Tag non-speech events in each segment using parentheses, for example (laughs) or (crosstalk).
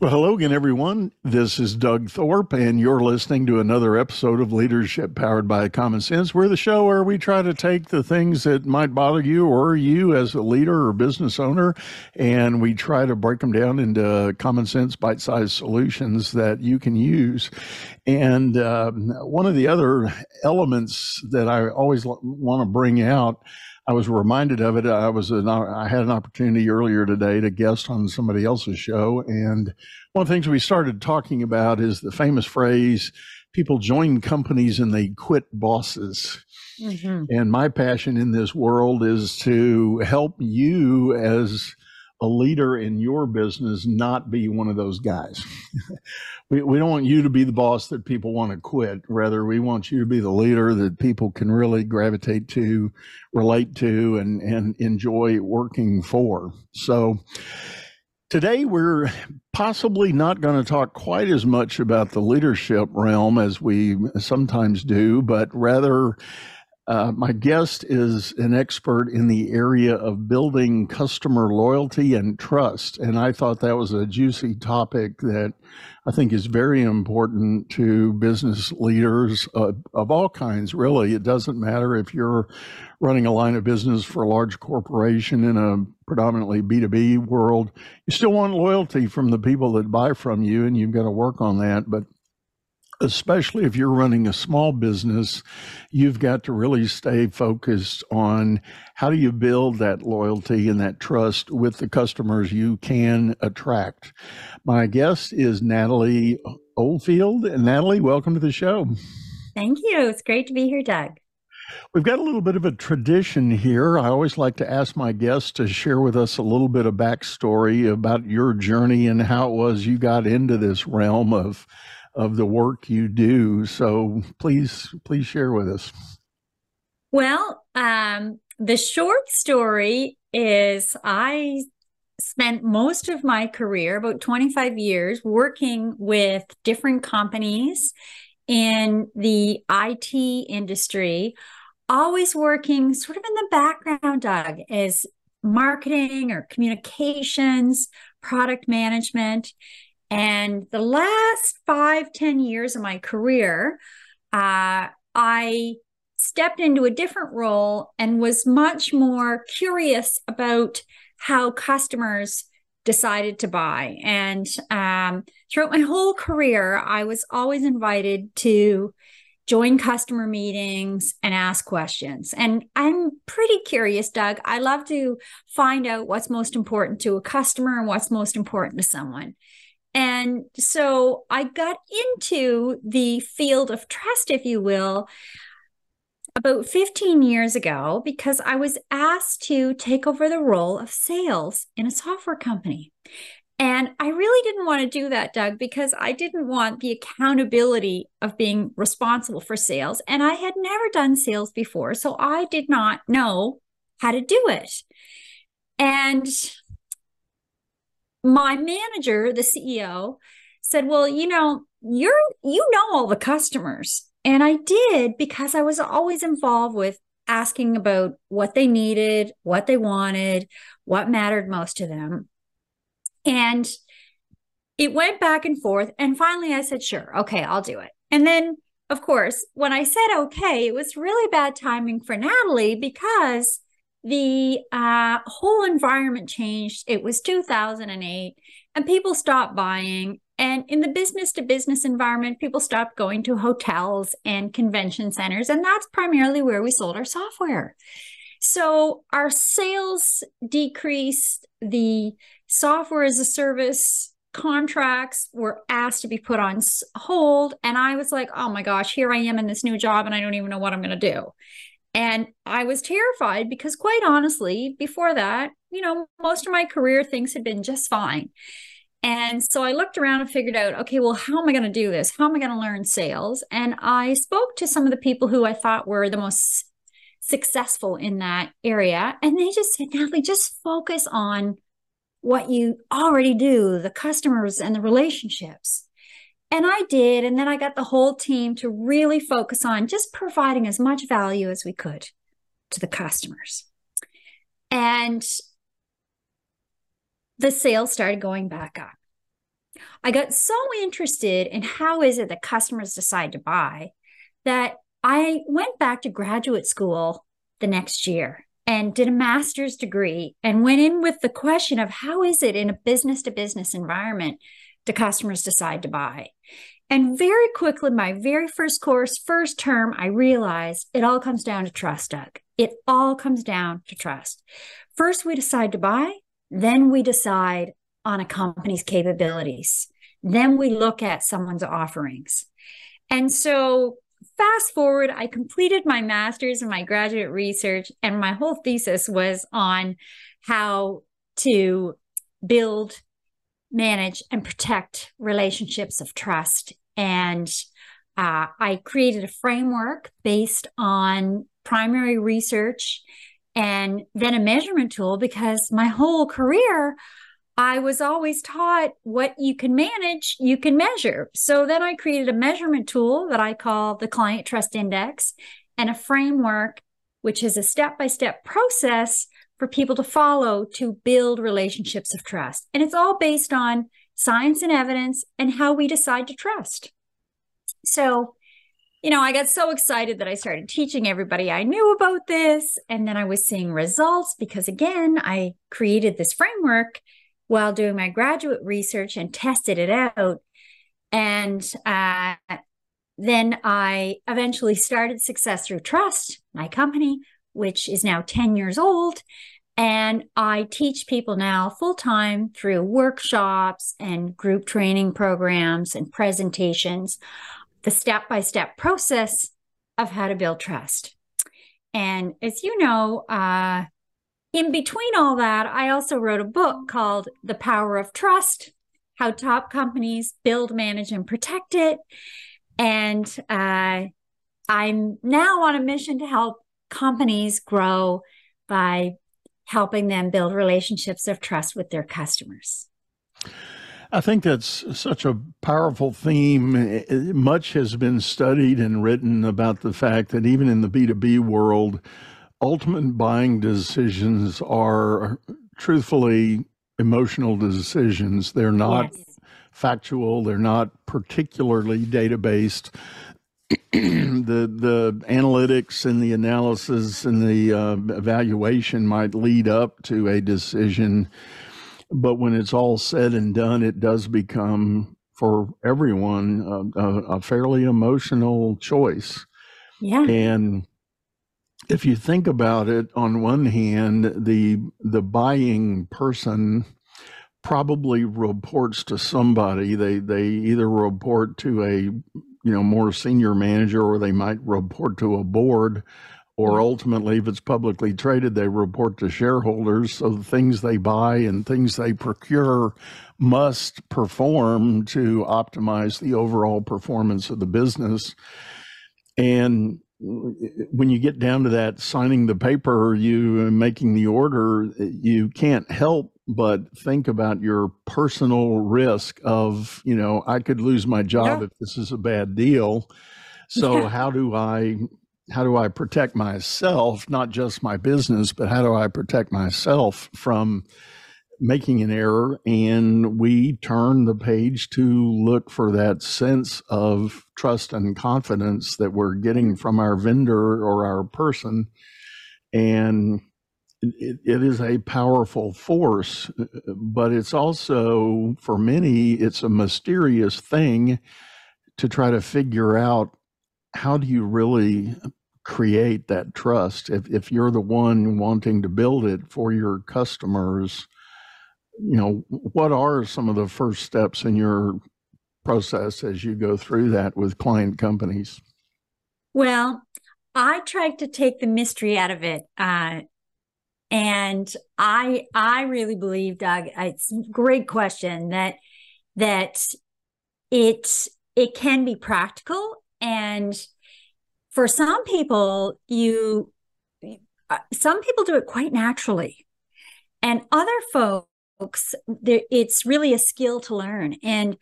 Well, hello again, everyone. This is Doug Thorpe, and you're listening to another episode of Leadership Powered by Common Sense. We're the show where we try to take the things that might bother you or you as a leader or business owner, and we try to break them down into common sense, bite sized solutions that you can use. And uh, one of the other elements that I always want to bring out I was reminded of it. I was an, I had an opportunity earlier today to guest on somebody else's show, and one of the things we started talking about is the famous phrase: "People join companies and they quit bosses." Mm-hmm. And my passion in this world is to help you as a leader in your business not be one of those guys. (laughs) we, we don't want you to be the boss that people want to quit. Rather, we want you to be the leader that people can really gravitate to, relate to, and, and enjoy working for. So, Today, we're possibly not going to talk quite as much about the leadership realm as we sometimes do, but rather uh, my guest is an expert in the area of building customer loyalty and trust. And I thought that was a juicy topic that I think is very important to business leaders of all kinds, really. It doesn't matter if you're running a line of business for a large corporation in a predominantly B2B world, you still want loyalty from the people that buy from you, and you've got to work on that. But especially if you're running a small business, you've got to really stay focused on how do you build that loyalty and that trust with the customers you can attract. My guest is Natalie Oldfield. And Natalie, welcome to the show. Thank you. It's great to be here, Doug. We've got a little bit of a tradition here. I always like to ask my guests to share with us a little bit of backstory about your journey and how it was you got into this realm of of the work you do. So please, please share with us. Well, um, the short story is I spent most of my career, about 25 years, working with different companies in the IT industry, always working sort of in the background, Doug, as marketing or communications, product management. And the last five, ten years of my career, uh, I stepped into a different role and was much more curious about how customers decided to buy. And um, throughout my whole career, I was always invited to join customer meetings and ask questions. And I'm pretty curious, Doug. I love to find out what's most important to a customer and what's most important to someone. And so I got into the field of trust, if you will, about 15 years ago because I was asked to take over the role of sales in a software company. And I really didn't want to do that, Doug, because I didn't want the accountability of being responsible for sales. And I had never done sales before. So I did not know how to do it. And my manager, the CEO, said, Well, you know, you're you know all the customers. And I did because I was always involved with asking about what they needed, what they wanted, what mattered most to them. And it went back and forth. And finally I said, sure, okay, I'll do it. And then, of course, when I said okay, it was really bad timing for Natalie because the uh, whole environment changed. It was 2008, and people stopped buying. And in the business to business environment, people stopped going to hotels and convention centers. And that's primarily where we sold our software. So our sales decreased. The software as a service contracts were asked to be put on hold. And I was like, oh my gosh, here I am in this new job and I don't even know what I'm going to do. And I was terrified because, quite honestly, before that, you know, most of my career things had been just fine. And so I looked around and figured out, okay, well, how am I going to do this? How am I going to learn sales? And I spoke to some of the people who I thought were the most successful in that area. And they just said, Natalie, just focus on what you already do, the customers and the relationships. And I did. And then I got the whole team to really focus on just providing as much value as we could to the customers. And the sales started going back up. I got so interested in how is it that customers decide to buy that I went back to graduate school the next year and did a master's degree and went in with the question of how is it in a business to business environment do customers decide to buy? And very quickly, my very first course, first term, I realized it all comes down to trust, Doug. It all comes down to trust. First, we decide to buy, then we decide on a company's capabilities. Then we look at someone's offerings. And so, fast forward, I completed my master's and my graduate research, and my whole thesis was on how to build, manage, and protect relationships of trust. And uh, I created a framework based on primary research and then a measurement tool because my whole career I was always taught what you can manage, you can measure. So then I created a measurement tool that I call the Client Trust Index and a framework, which is a step by step process for people to follow to build relationships of trust. And it's all based on science and evidence and how we decide to trust. So, you know, I got so excited that I started teaching everybody I knew about this. And then I was seeing results because, again, I created this framework while doing my graduate research and tested it out. And uh, then I eventually started Success Through Trust, my company, which is now 10 years old. And I teach people now full time through workshops and group training programs and presentations, the step by step process of how to build trust. And as you know, uh, in between all that, I also wrote a book called The Power of Trust How Top Companies Build, Manage, and Protect It. And uh, I'm now on a mission to help companies grow by helping them build relationships of trust with their customers. I think that's such a powerful theme. Much has been studied and written about the fact that even in the B2B world, ultimate buying decisions are truthfully emotional decisions. They're not yes. factual, they're not particularly data based. The the analytics and the analysis and the uh, evaluation might lead up to a decision, but when it's all said and done, it does become for everyone a, a fairly emotional choice. Yeah, and if you think about it, on one hand, the the buying person probably reports to somebody. They they either report to a you know more senior manager or they might report to a board or mm-hmm. ultimately if it's publicly traded they report to shareholders. So the things they buy and things they procure must perform to optimize the overall performance of the business. And when you get down to that signing the paper, you uh, making the order, you can't help but think about your personal risk of, you know, I could lose my job yeah. if this is a bad deal. So yeah. how do I how do I protect myself, not just my business, but how do I protect myself from making an error and we turn the page to look for that sense of trust and confidence that we're getting from our vendor or our person and it, it is a powerful force but it's also for many it's a mysterious thing to try to figure out how do you really create that trust if, if you're the one wanting to build it for your customers you know, what are some of the first steps in your process as you go through that with client companies? Well, I try to take the mystery out of it. Uh, and I I really believe, Doug, it's a great question that that it it can be practical and for some people you uh, some people do it quite naturally and other folks, it's really a skill to learn. And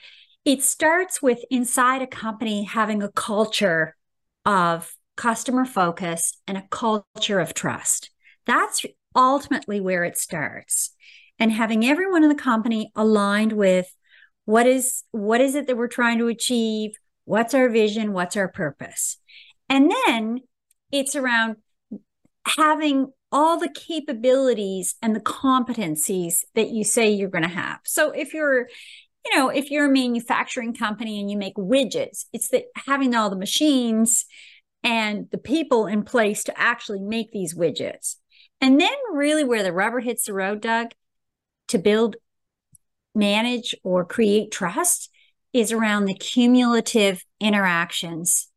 it starts with inside a company having a culture of customer focus and a culture of trust. That's ultimately where it starts. And having everyone in the company aligned with what is what is it that we're trying to achieve? What's our vision? What's our purpose? And then it's around having all the capabilities and the competencies that you say you're going to have. So if you're you know, if you're a manufacturing company and you make widgets, it's that having all the machines and the people in place to actually make these widgets. And then, really, where the rubber hits the road, Doug, to build, manage, or create trust is around the cumulative interactions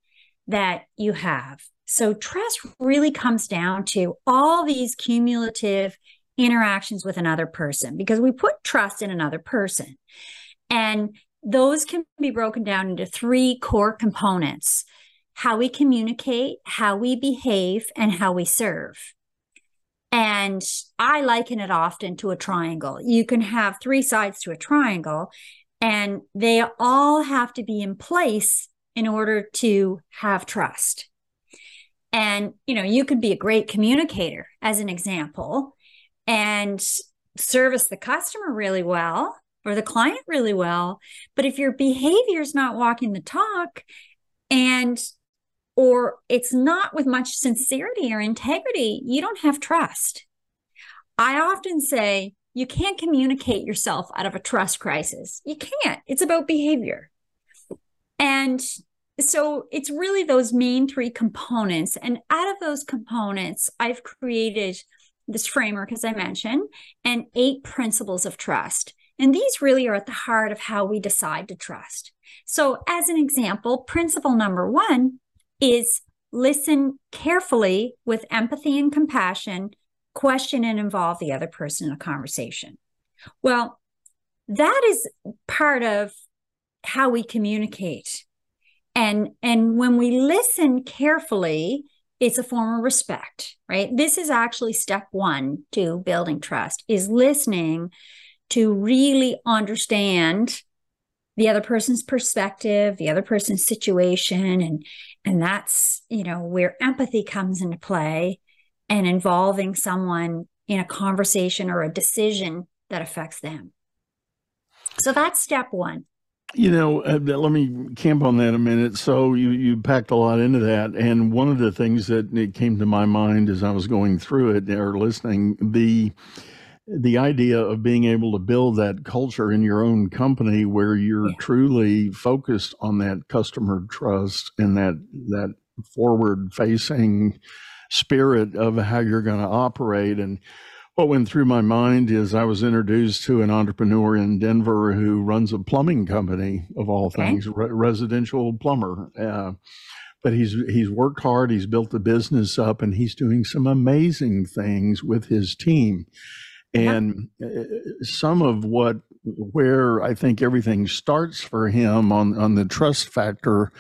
that you have. So, trust really comes down to all these cumulative interactions with another person because we put trust in another person. And those can be broken down into three core components how we communicate, how we behave, and how we serve. And I liken it often to a triangle. You can have three sides to a triangle, and they all have to be in place in order to have trust. And, you know, you could be a great communicator, as an example, and service the customer really well or the client really well. But if your behavior is not walking the talk and or it's not with much sincerity or integrity, you don't have trust. I often say you can't communicate yourself out of a trust crisis. You can't. It's about behavior. And so it's really those main three components. And out of those components, I've created this framework, as I mentioned, and eight principles of trust. And these really are at the heart of how we decide to trust. So, as an example, principle number one is listen carefully with empathy and compassion, question and involve the other person in a conversation. Well, that is part of how we communicate. And, and when we listen carefully, it's a form of respect, right? This is actually step one to building trust is listening to really understand the other person's perspective, the other person's situation and and that's, you know, where empathy comes into play and involving someone in a conversation or a decision that affects them. So that's step 1. You know, uh, let me camp on that a minute. So you you packed a lot into that, and one of the things that came to my mind as I was going through it or listening, the the idea of being able to build that culture in your own company where you're yeah. truly focused on that customer trust and that that forward facing spirit of how you're going to operate and what went through my mind is I was introduced to an entrepreneur in Denver who runs a plumbing company of all okay. things, re- residential plumber. Uh, but he's he's worked hard. He's built the business up, and he's doing some amazing things with his team. And uh, some of what where I think everything starts for him on on the trust factor,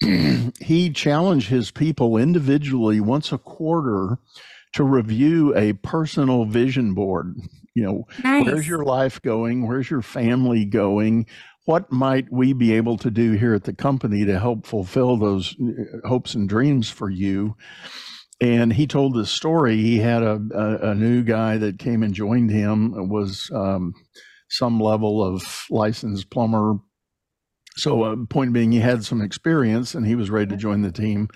(clears throat) he challenged his people individually once a quarter to review a personal vision board. You know, nice. where's your life going? Where's your family going? What might we be able to do here at the company to help fulfill those uh, hopes and dreams for you? And he told this story. He had a, a, a, new guy that came and joined him, was um, some level of licensed plumber. So, uh, point being, he had some experience and he was ready to join the team.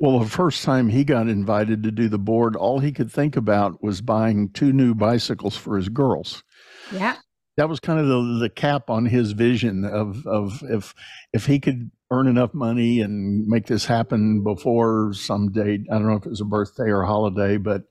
Well, the first time he got invited to do the board, all he could think about was buying two new bicycles for his girls. Yeah that was kind of the, the cap on his vision of of if if he could earn enough money and make this happen before some date. I don't know if it was a birthday or a holiday, but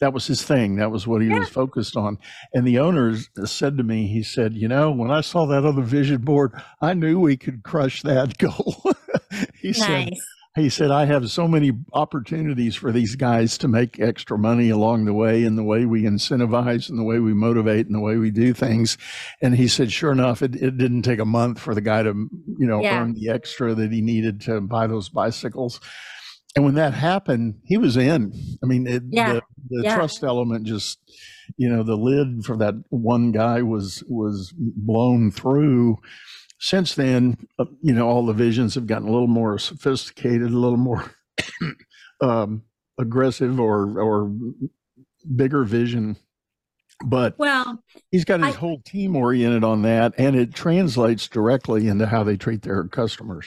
that was his thing. That was what he yeah. was focused on. And the owners said to me, he said, you know, when I saw that other vision board, I knew we could crush that goal. (laughs) he nice. said he said, I have so many opportunities for these guys to make extra money along the way in the way we incentivize and the way we motivate and the way we do things. And he said, sure enough, it, it didn't take a month for the guy to, you know, yeah. earn the extra that he needed to buy those bicycles. And when that happened, he was in. I mean, it, yeah. the, the yeah. trust element just, you know, the lid for that one guy was was blown through since then, uh, you know, all the visions have gotten a little more sophisticated, a little more (coughs) um, aggressive or or bigger vision. But well, he's got his I, whole team oriented on that, and it translates directly into how they treat their customers.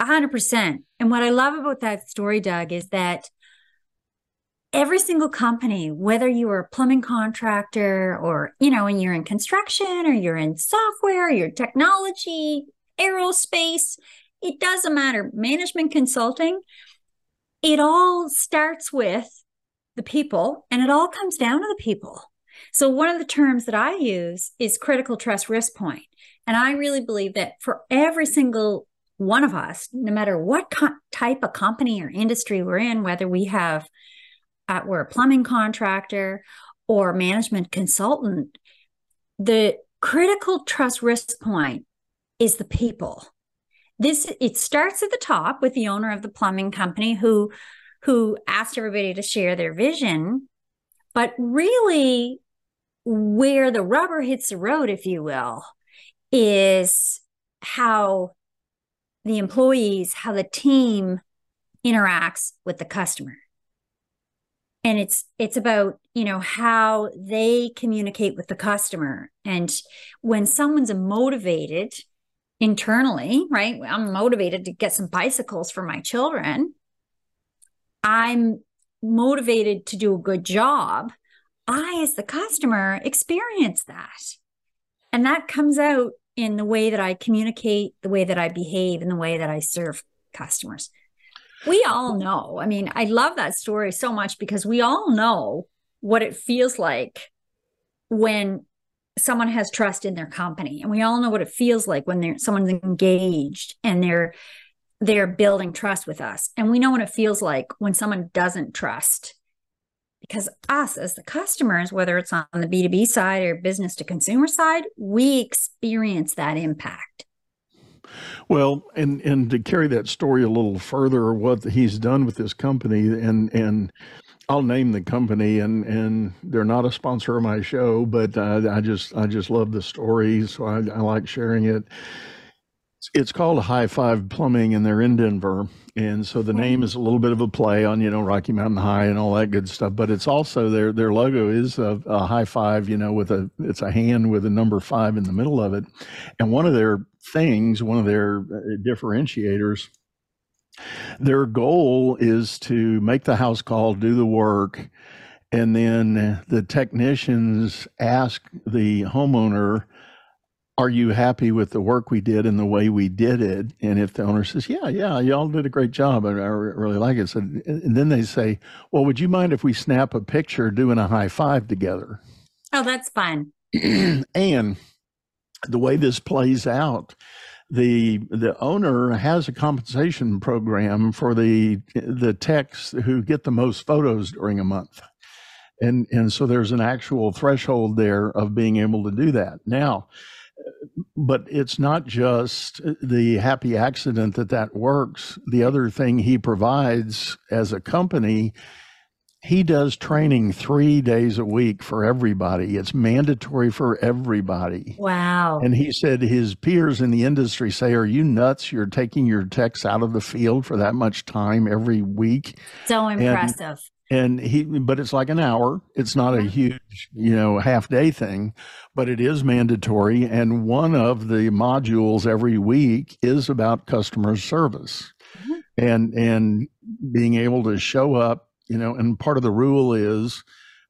A hundred percent. And what I love about that story, Doug, is that every single company, whether you are a plumbing contractor or, you know, and you're in construction or you're in software, your technology, aerospace, it doesn't matter. Management consulting, it all starts with the people and it all comes down to the people. So, one of the terms that I use is critical trust risk point. And I really believe that for every single one of us, no matter what co- type of company or industry we're in, whether we have uh, we're a plumbing contractor or management consultant, the critical trust risk point is the people. This it starts at the top with the owner of the plumbing company who who asked everybody to share their vision, but really where the rubber hits the road, if you will, is how the employees, how the team interacts with the customer and it's it's about you know how they communicate with the customer. And when someone's motivated internally right i'm motivated to get some bicycles for my children i'm motivated to do a good job i as the customer experience that. And that comes out in the way that i communicate the way that i behave and the way that i serve customers we all know. I mean, I love that story so much because we all know what it feels like when someone has trust in their company and we all know what it feels like when they're someone's engaged and they're they're building trust with us and we know what it feels like when someone doesn't trust because us as the customers whether it's on the b2b side or business to consumer side we experience that impact well, and and to carry that story a little further, what he's done with this company, and and I'll name the company, and and they're not a sponsor of my show, but uh, I just I just love the story, so I, I like sharing it. It's called High Five Plumbing, and they're in Denver. And so the name is a little bit of a play on, you know, Rocky Mountain High and all that good stuff. But it's also their their logo is a, a high five, you know, with a it's a hand with a number five in the middle of it. And one of their things, one of their uh, differentiators, their goal is to make the house call, do the work, and then the technicians ask the homeowner are you happy with the work we did and the way we did it? And if the owner says, yeah, yeah, y'all did a great job, I, I really like it. So, and then they say, well, would you mind if we snap a picture doing a high five together? Oh, that's fun. (clears throat) and the way this plays out, the the owner has a compensation program for the the techs who get the most photos during a month. And and so there's an actual threshold there of being able to do that. Now, but it's not just the happy accident that that works. The other thing he provides as a company, he does training three days a week for everybody. It's mandatory for everybody. Wow. And he said his peers in the industry say, Are you nuts? You're taking your techs out of the field for that much time every week. So impressive. And and he but it's like an hour it's not a huge you know half day thing but it is mandatory and one of the modules every week is about customer service mm-hmm. and and being able to show up you know and part of the rule is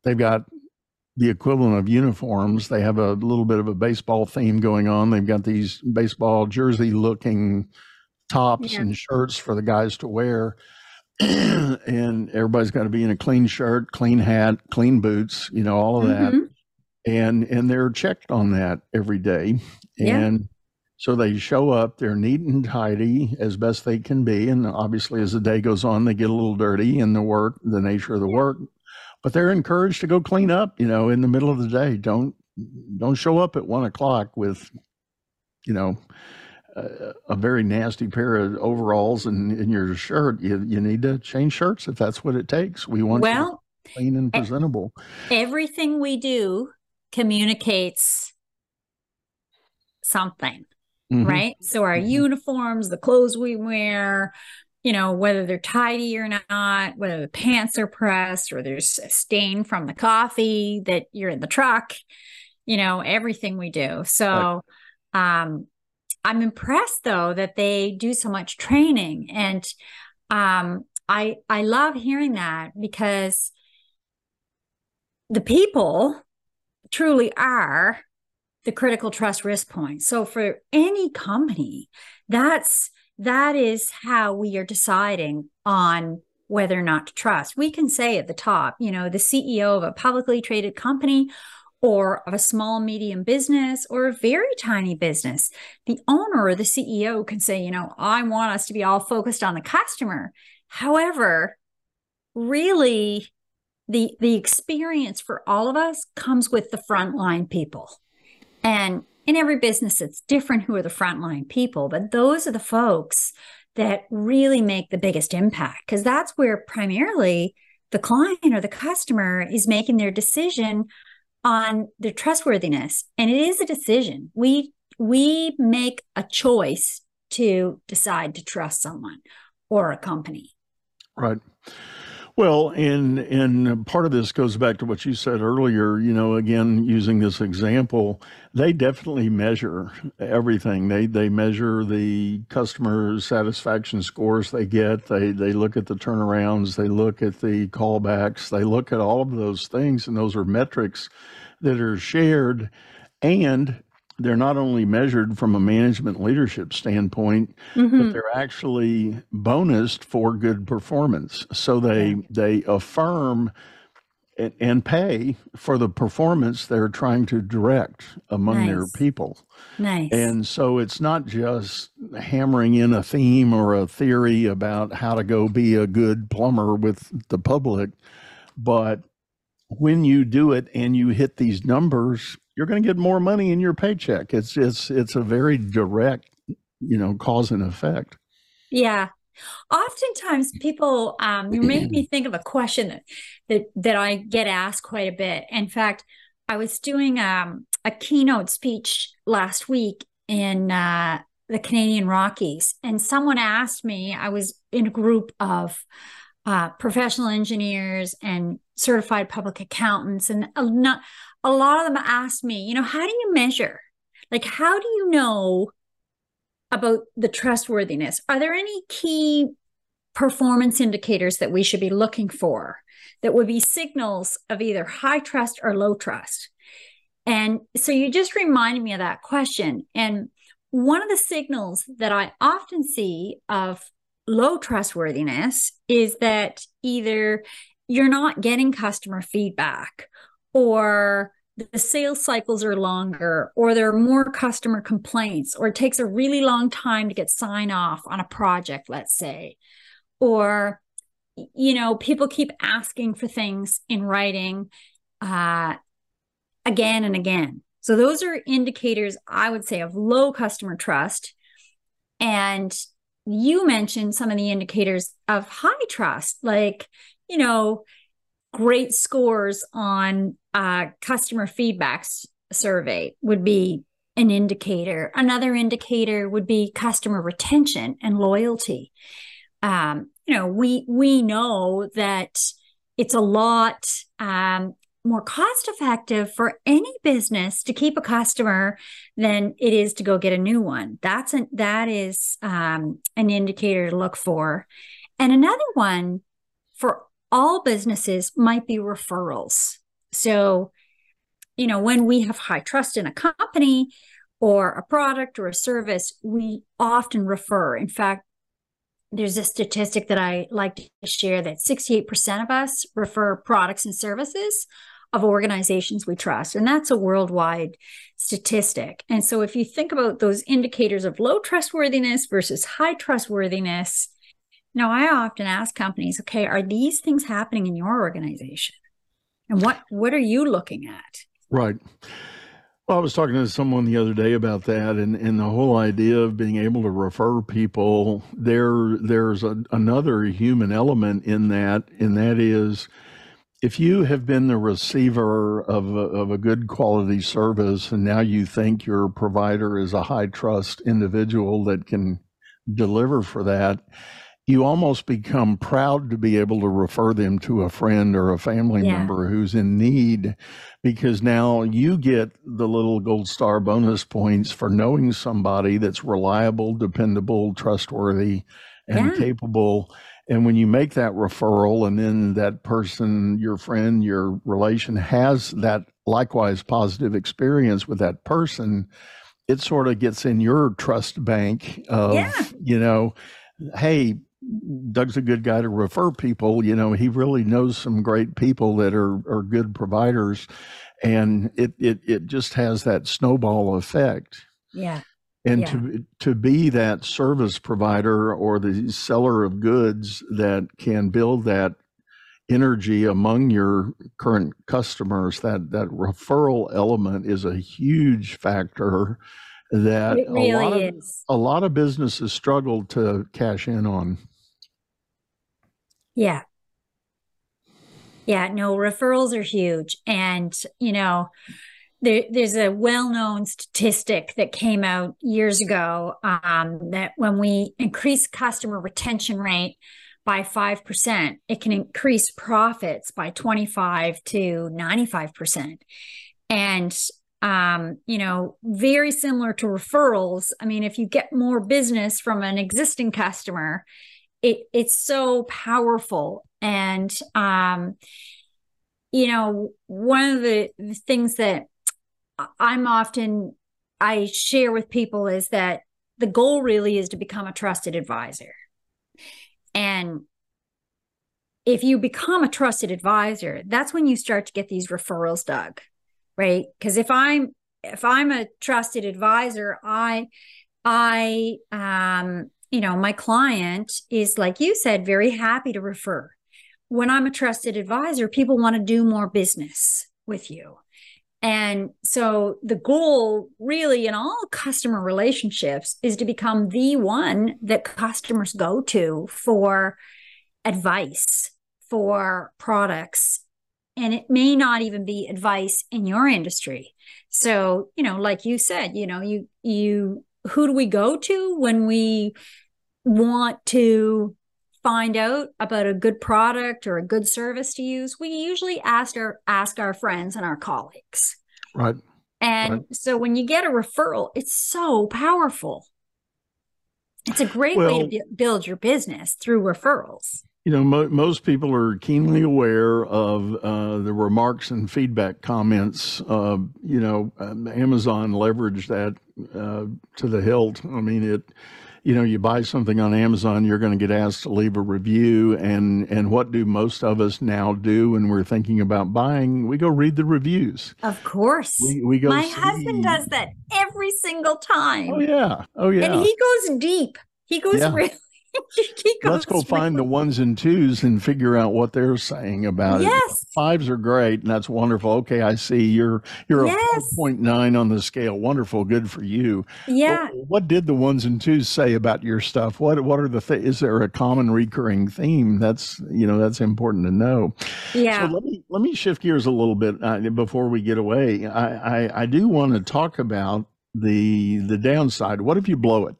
they've got the equivalent of uniforms they have a little bit of a baseball theme going on they've got these baseball jersey looking tops yeah. and shirts for the guys to wear (clears throat) and everybody's got to be in a clean shirt, clean hat, clean boots, you know, all of that. Mm-hmm. And and they're checked on that every day. And yeah. So they show up, they're neat and tidy as best they can be. And obviously as the day goes on, they get a little dirty in the work, the nature of the work. But they're encouraged to go clean up, you know, in the middle of the day. Don't don't show up at one o'clock with, you know, a, very nasty pair of overalls and in your shirt, you, you need to change shirts if that's what it takes. We want well, clean and presentable. Everything we do communicates something. Mm-hmm. right? So our mm-hmm. uniforms, the clothes we wear, you know, whether they're tidy or not, whether the pants are pressed or there's a stain from the coffee that you're in the truck, you know, everything we do. So, um, I'm impressed though that they do so much training and um, I I love hearing that because the people truly are the critical trust risk point. So for any company, that's that is how we are deciding on whether or not to trust. We can say at the top, you know, the CEO of a publicly traded company or of a small medium business or a very tiny business, the owner or the CEO can say, you know, I want us to be all focused on the customer. However, really the the experience for all of us comes with the frontline people. And in every business it's different who are the frontline people, but those are the folks that really make the biggest impact because that's where primarily the client or the customer is making their decision on their trustworthiness. And it is a decision. We we make a choice to decide to trust someone or a company. Right well, and and part of this goes back to what you said earlier. You know, again, using this example, they definitely measure everything. They they measure the customer satisfaction scores they get. They they look at the turnarounds. They look at the callbacks. They look at all of those things, and those are metrics that are shared. And they're not only measured from a management leadership standpoint, mm-hmm. but they're actually bonused for good performance. So they they affirm and, and pay for the performance they're trying to direct among nice. their people. Nice. And so it's not just hammering in a theme or a theory about how to go be a good plumber with the public, but when you do it and you hit these numbers, you're going to get more money in your paycheck. It's it's it's a very direct, you know, cause and effect. Yeah. Oftentimes people um you make me (clears throat) think of a question that, that that I get asked quite a bit. In fact, I was doing um a keynote speech last week in uh the Canadian Rockies and someone asked me, I was in a group of uh, professional engineers and certified public accountants and a, not, a lot of them ask me, you know, how do you measure? Like, how do you know about the trustworthiness? Are there any key performance indicators that we should be looking for that would be signals of either high trust or low trust? And so you just reminded me of that question. And one of the signals that I often see of low trustworthiness is that either you're not getting customer feedback or the sales cycles are longer or there are more customer complaints or it takes a really long time to get sign off on a project let's say. Or you know people keep asking for things in writing uh, again and again. So those are indicators i would say of low customer trust. And you mentioned some of the indicators of high trust like you know great scores on uh, customer feedbacks survey would be an indicator. Another indicator would be customer retention and loyalty. Um, you know, we we know that it's a lot um, more cost effective for any business to keep a customer than it is to go get a new one. That's an, that is um, an indicator to look for. And another one for all businesses might be referrals. So, you know, when we have high trust in a company or a product or a service, we often refer. In fact, there's a statistic that I like to share that 68% of us refer products and services of organizations we trust. And that's a worldwide statistic. And so if you think about those indicators of low trustworthiness versus high trustworthiness, you know, I often ask companies, okay, are these things happening in your organization? And what what are you looking at? Right. Well, I was talking to someone the other day about that, and, and the whole idea of being able to refer people. There, there's a, another human element in that, and that is if you have been the receiver of a, of a good quality service and now you think your provider is a high trust individual that can deliver for that, you almost become proud to be able to refer them to a friend or a family Yeah. member who's in need because now you get the little gold star bonus points for knowing somebody that's reliable, dependable, trustworthy, and Yeah. capable. And when you make that referral, and then that person, your friend, your relation has that likewise positive experience with that person, it sort of gets in your trust bank of, Yeah. you know, hey, Doug's a good guy to refer people. You know, he really knows some great people that are, are good providers. And it, it, it just has that snowball effect. Yeah. And Yeah. to to be that service provider or the seller of goods that can build that energy among your current customers, that that referral element is a huge factor that It a lot really of is. a lot of businesses struggle to cash in on. Yeah. Yeah, no, referrals are huge. And, you know, there, there's a well-known statistic that came out years ago um, that when we increase customer retention rate by 5%, it can increase profits by 25 to 95%. And um, you know, very similar to referrals. I mean, if you get more business from an existing customer, it it's so powerful. And um, you know, one of the, the things that I'm often I share with people is that the goal really is to become a trusted advisor. And if you become a trusted advisor, that's when you start to get these referrals, Doug right? Because if i'm if i'm a trusted advisor i i um you know my client is like you said very happy to refer. When i'm a trusted advisor people want to do more business with you and so the goal really in all customer relationships is to become the one that customers go to for advice for products. And it may not even be advice in your industry. So you know like you said you know you you who do we go to when we want to find out about a good product or a good service to use we usually ask our ask our friends and our colleagues Right. and Right. so when you get a referral it's so powerful it's a great way to bu- build your business through referrals You know, mo- most people are keenly aware of uh, the remarks and feedback comments. Uh, you know, um, Amazon leveraged that uh, to the hilt. I mean, it. You know, you buy something on Amazon, you're going to get asked to leave a review, and and what do most of us now do when we're thinking about buying? We go read the reviews. of course We we go. my see- husband does that every single time Oh yeah. Oh yeah. And he goes deep. He goes Yeah. really. (laughs) Let's go find the ones and twos and figure out what they're saying about it. Yes. Fives are great, and that's wonderful. Okay, I see you're you're a Yes. four point nine on the scale. Wonderful, good for you. Yeah. What, what did the ones and twos say about your stuff? What what are the th- is there a common recurring theme? That's you know that's important to know. Yeah. So let me let me shift gears a little bit uh, before we get away. I, I I do want to talk about the the downside. What if you blow it?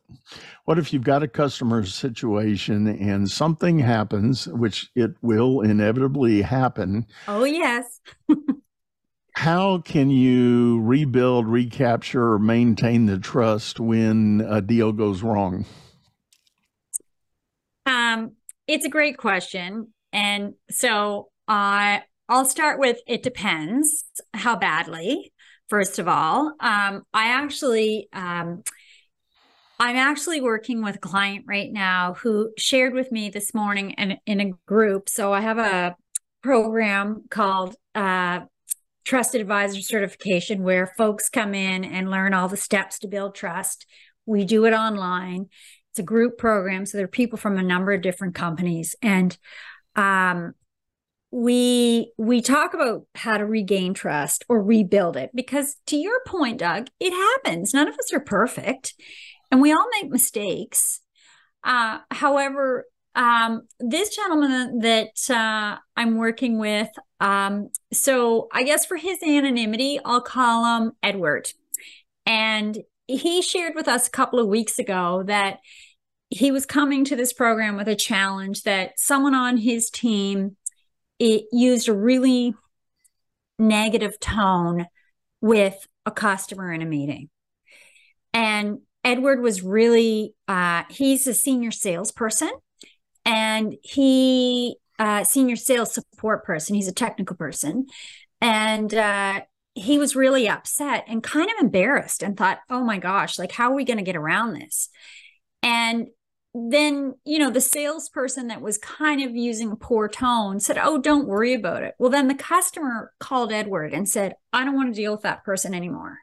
What if you've got a customer situation and something happens, which it will inevitably happen? oh yes. How can you rebuild, recapture, or maintain the trust when a deal goes wrong? Um, it's a great question, and so I I'll start with it depends how badly. First of all, um, I actually um, I'm actually working with a client right now who shared with me this morning in, in a group. So I have a program called uh, Trusted Advisor Certification where folks come in and learn all the steps to build trust. We do it online. It's a group program, so there are people from a number of different companies, and um, we we talk about how to regain trust or rebuild it because to your point doug it happens none of us are perfect and we all make mistakes uh, however um, this gentleman that uh, I'm working with, um, so I guess for his anonymity, I'll call him Edward. And he shared with us a couple of weeks ago that he was coming to this program with a challenge that someone on his team it used a really negative tone with a customer in a meeting. And Edward was really, uh, he's a senior salesperson and he, uh, senior sales support person, he's a technical person. And uh, he was really upset and kind of embarrassed and thought, oh my gosh, like, how are we going to get around this? And then, you know, the salesperson that was kind of using a poor tone said, oh, don't worry about it. Well, then the customer called Edward and said, I don't want to deal with that person anymore.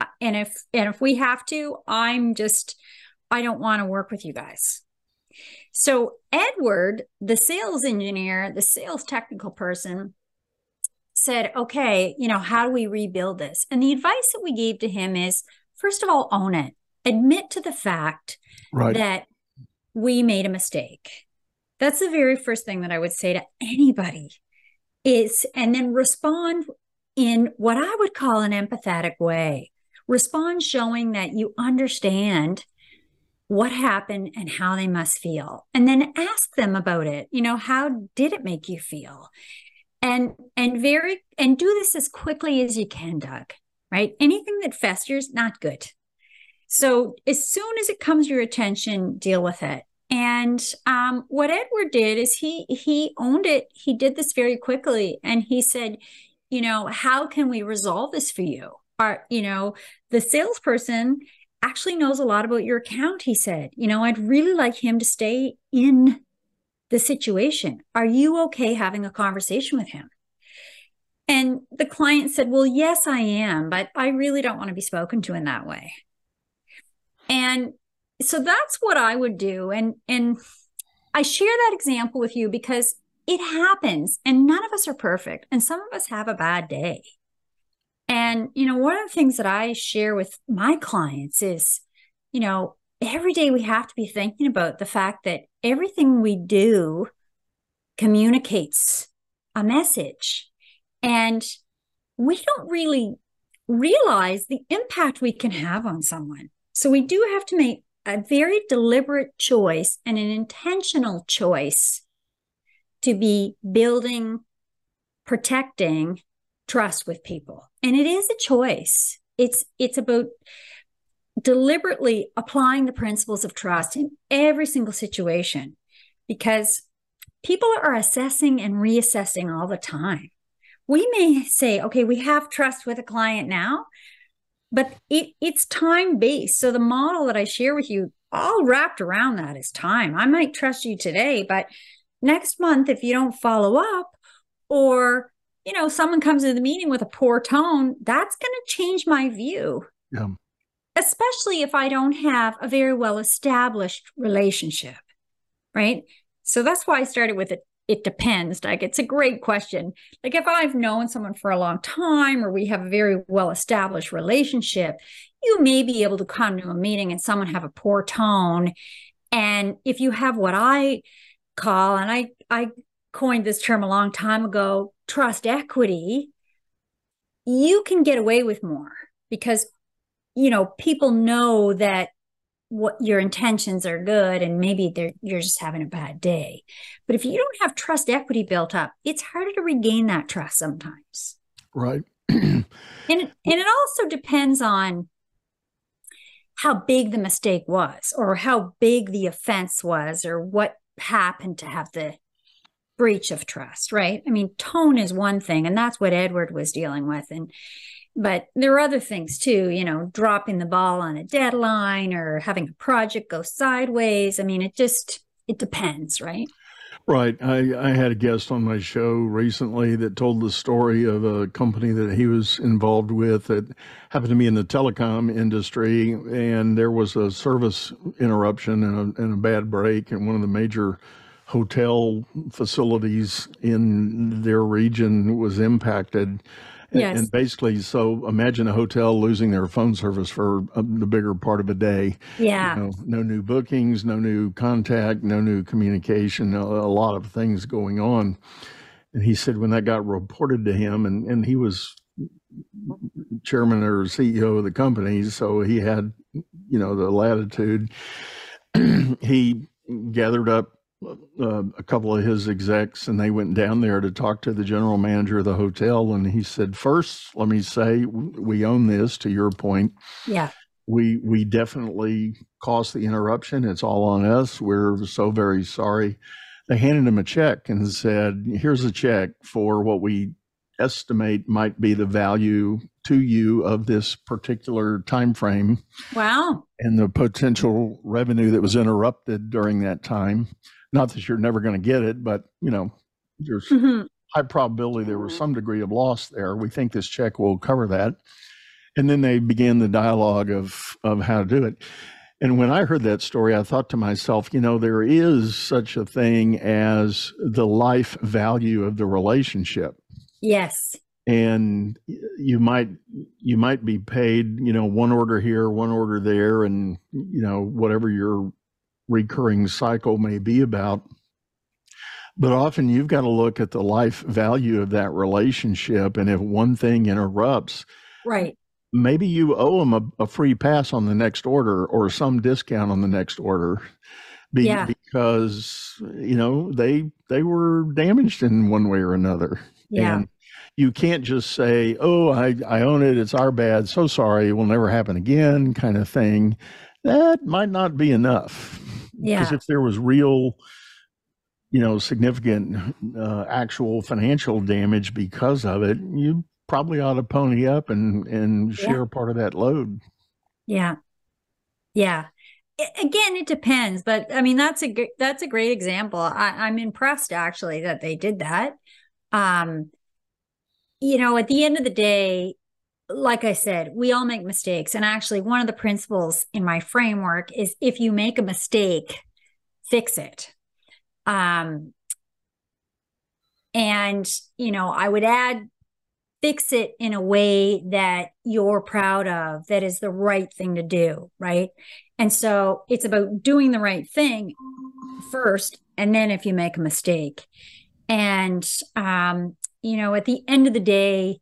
Uh, and if, and if we have to, I'm just, I don't want to work with you guys. So Edward, the sales engineer, the sales technical person, said, okay, you know, how do we rebuild this? And the advice that we gave to him is first of all, own it, admit to the fact right. that we made a mistake. That's the very first thing that I would say to anybody is, and then respond in what I would call an empathetic way. Respond showing that you understand what happened and how they must feel. And then ask them about it. You know, how did it make you feel? and and very and do this as quickly as you can doug right anything that festers not good so as soon as it comes to your attention deal with it and um, what edward did is he he owned it he did this very quickly and he said you know how can we resolve this for you Are you know the salesperson actually knows a lot about your account he said you know i'd really like him to stay in the situation. Are you okay having a conversation with him? And the client said, Well, yes, I am, but I really don't want to be spoken to in that way. And so that's what I would do. And, and I share that example with you because it happens and none of us are perfect. And some of us have a bad day. And, you know, one of the things that I share with my clients is, you know, every day we have to be thinking about the fact that everything we do communicates a message. And we don't really realize the impact we can have on someone. So we do have to make a very deliberate choice and an intentional choice to be building, protecting trust with people. And it is a choice. It's it's about deliberately applying the principles of trust in every single situation because people are assessing and reassessing all the time. We may say, okay, we have trust with a client now, but it, it's time based. So the model that I share with you, all wrapped around that is time. I might trust you today, but next month, if you don't follow up or you know someone comes to the meeting with a poor tone, that's going to change my view. Yeah especially if I don't have a very well established relationship, right? So that's why I started with it. It depends. Like, it's a great question. Like, if I've known someone for a long time or we have a very well established relationship, you may be able to come to a meeting and someone have a poor tone. And if you have what I call, and I, I coined this term a long time ago, trust equity, you can get away with more because you know, people know that what your intentions are good and maybe they're you're just having a bad day. But if you don't have trust equity built up, it's harder to regain that trust sometimes. Right. (clears throat) and and it also depends on how big the mistake was or how big the offense was or what happened to have the breach of trust, right? I mean, tone is one thing and that's what Edward was dealing with and but there are other things too, you know, dropping the ball on a deadline or having a project go sideways. I mean, it just it depends, right? Right. I, I had a guest on my show recently that told the story of a company that he was involved with that happened to be in the telecom industry. And there was a service interruption and a, and a bad break. And one of the major hotel facilities in their region was impacted And, Yes. and basically, so imagine a hotel losing their phone service for uh, the bigger part of a day. Yeah. You know, no new bookings, no new contact, no new communication, a, a lot of things going on. And he said when that got reported to him, and, and he was chairman or CEO of the company, so he had, you know, the latitude. (clears throat) he gathered up uh, a couple of his execs and they went down there to talk to the general manager of the hotel. And he said, First, let me say, we own this to your point Yeah. we we definitely caused the interruption. It's all on us. We're so very sorry. They handed him a check and said, "Here's a check for what we estimate might be the value to you of this particular time frame Wow. and the potential revenue that was interrupted during that time. Not that you're never going to get it, but you know, there's Mhm. high probability there was some degree of loss there. We think this check will cover that. And then they began the dialogue of of how to do it. And when I heard that story, I thought to myself, you know, there is such a thing as the life value of the relationship. Yes. And you might you might be paid, you know, one order here, one order there, and you know, whatever your recurring cycle may be about. But often you've got to look at the life value of that relationship. And if one thing interrupts, Right. maybe you owe them a, a free pass on the next order or some discount on the next order. Be, Yeah. Because, you know, they they were damaged in one way or another. Yeah. And you can't just say, oh, I, I own it. It's our bad. So sorry. It will never happen again, kind of thing. That might not be enough. Yeah. Because if there was real, you know, significant uh, actual financial damage because of it, you probably ought to pony up and, and Yeah. share part of that load. Yeah. Yeah. Again, it depends, but I mean that's a that's a great example. I, I'm impressed actually that they did that. Um, you know, at the end of the day, like I said, we all make mistakes, and actually, one of the principles in my framework is if you make a mistake, fix it. Um, and you know, I would add fix it in a way that you're proud of, that is the right thing to do, right? And so it's about doing the right thing first, and then if you make a mistake. And, um, you know, at the end of the day,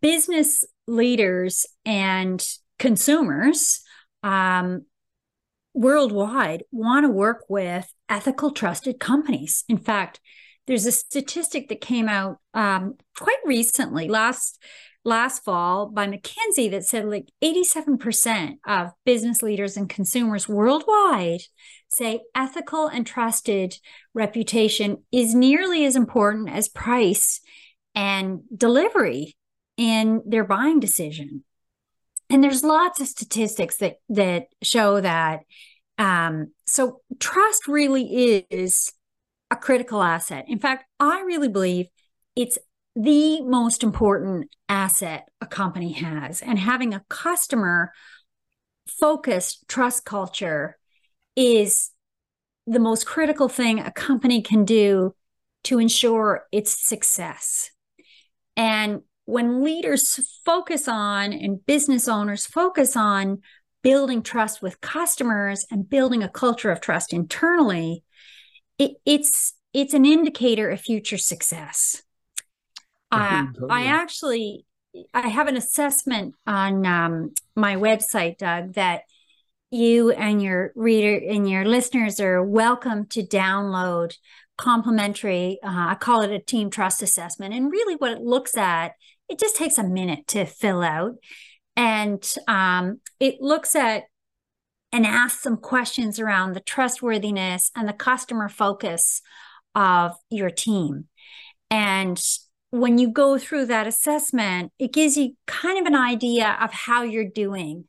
business leaders and consumers um, worldwide want to work with ethical, trusted companies. In fact, there's a statistic that came out um, quite recently, last last fall, by McKinsey that said like 87% of business leaders and consumers worldwide say ethical and trusted reputation is nearly as important as price and delivery in their buying decision. And there's lots of statistics that that show that. Um, so trust really is a critical asset. In fact, I really believe it's the most important asset a company has. And having a customer focused trust culture is the most critical thing a company can do to ensure its success. And when leaders focus on and business owners focus on building trust with customers and building a culture of trust internally, it, it's it's an indicator of future success. Uh, totally. I actually I have an assessment on um, my website, Doug, that you and your reader and your listeners are welcome to download complimentary. Uh, I call it a team trust assessment, and really, what it looks at it just takes a minute to fill out, and um, it looks at and asks some questions around the trustworthiness and the customer focus of your team. And when you go through that assessment, it gives you kind of an idea of how you're doing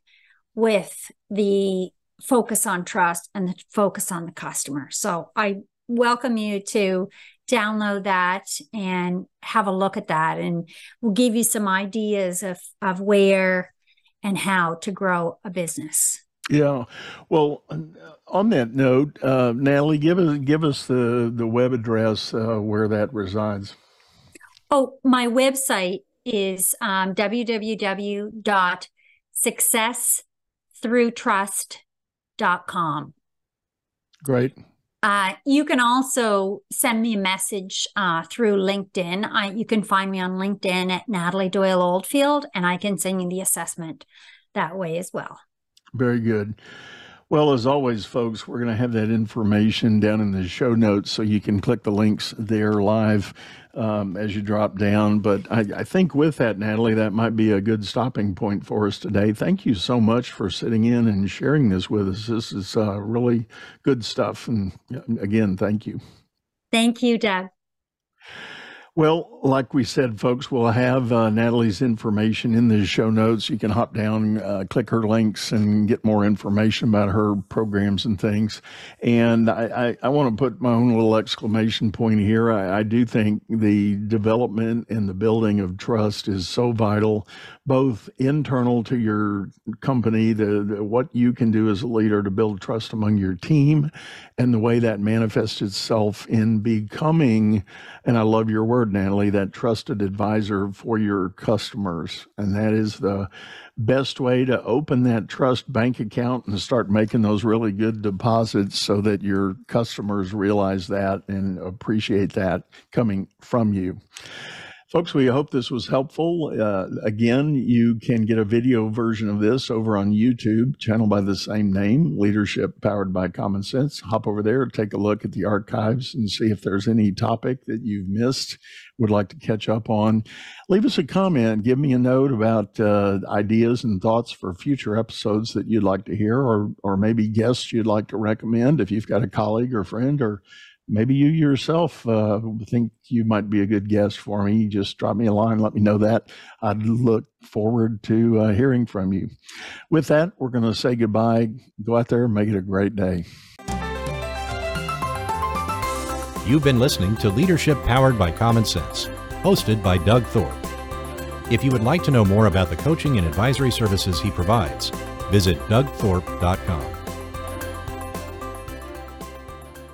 with the focus on trust and the focus on the customer. So I welcome you to download that and have a look at that and we'll give you some ideas of of where and how to grow a business. Yeah. Well, on that note, uh, Natalie, give us give us the the web address uh, where that resides. Oh, my website is um, www.successthroughtrust.com. Great. Uh, you can also send me a message uh, through LinkedIn. I, you can find me on LinkedIn at Natalie Doyle Oldfield, and I can send you the assessment that way as well. Very good. Well, as always, folks, we're going to have that information down in the show notes so you can click the links there live um, as you drop down. But I, I, think with that, Natalie, that might be a good stopping point for us today. Thank you so much for sitting in and sharing this with us. This is uh, really good stuff. And again, thank you. Thank you, Doug. Well, like we said, folks, we'll have uh, Natalie's information in the show notes. You can hop down, uh, click her links, and get more information about her programs and things. And I, I, I want to put my own little exclamation point here. I, I, do think the development and the building of trust is so vital, both internal to your company, the, the what you can do as a leader to build trust among your team, and the way that manifests itself in becoming. And I love your word, Natalie that trusted advisor for your customers. And that is the best way to open that trust bank account and start making those really good deposits so that your customers realize that and appreciate that coming from you. Folks, we hope this was helpful. Uh, again, you can get a video version of this over on YouTube, channel by the same name, Leadership Powered by Common Sense. Hop over there, take a look at the archives, and see if there's any topic that you've missed, would like to catch up on. Leave us a comment, give me a note about uh, ideas and thoughts for future episodes that you'd like to hear, or or maybe guests you'd like to recommend. If you've got a colleague or friend or maybe you yourself uh, think you might be a good guest for me, just drop me a line, let me know that. I'd look forward to uh, hearing from you. With that, we're going to say goodbye. Go out there make it a great day. You've been listening to Leadership Powered by Common Sense, hosted by Doug Thorpe. If you would like to know more about the coaching and advisory services he provides, visit dougthorpe.com.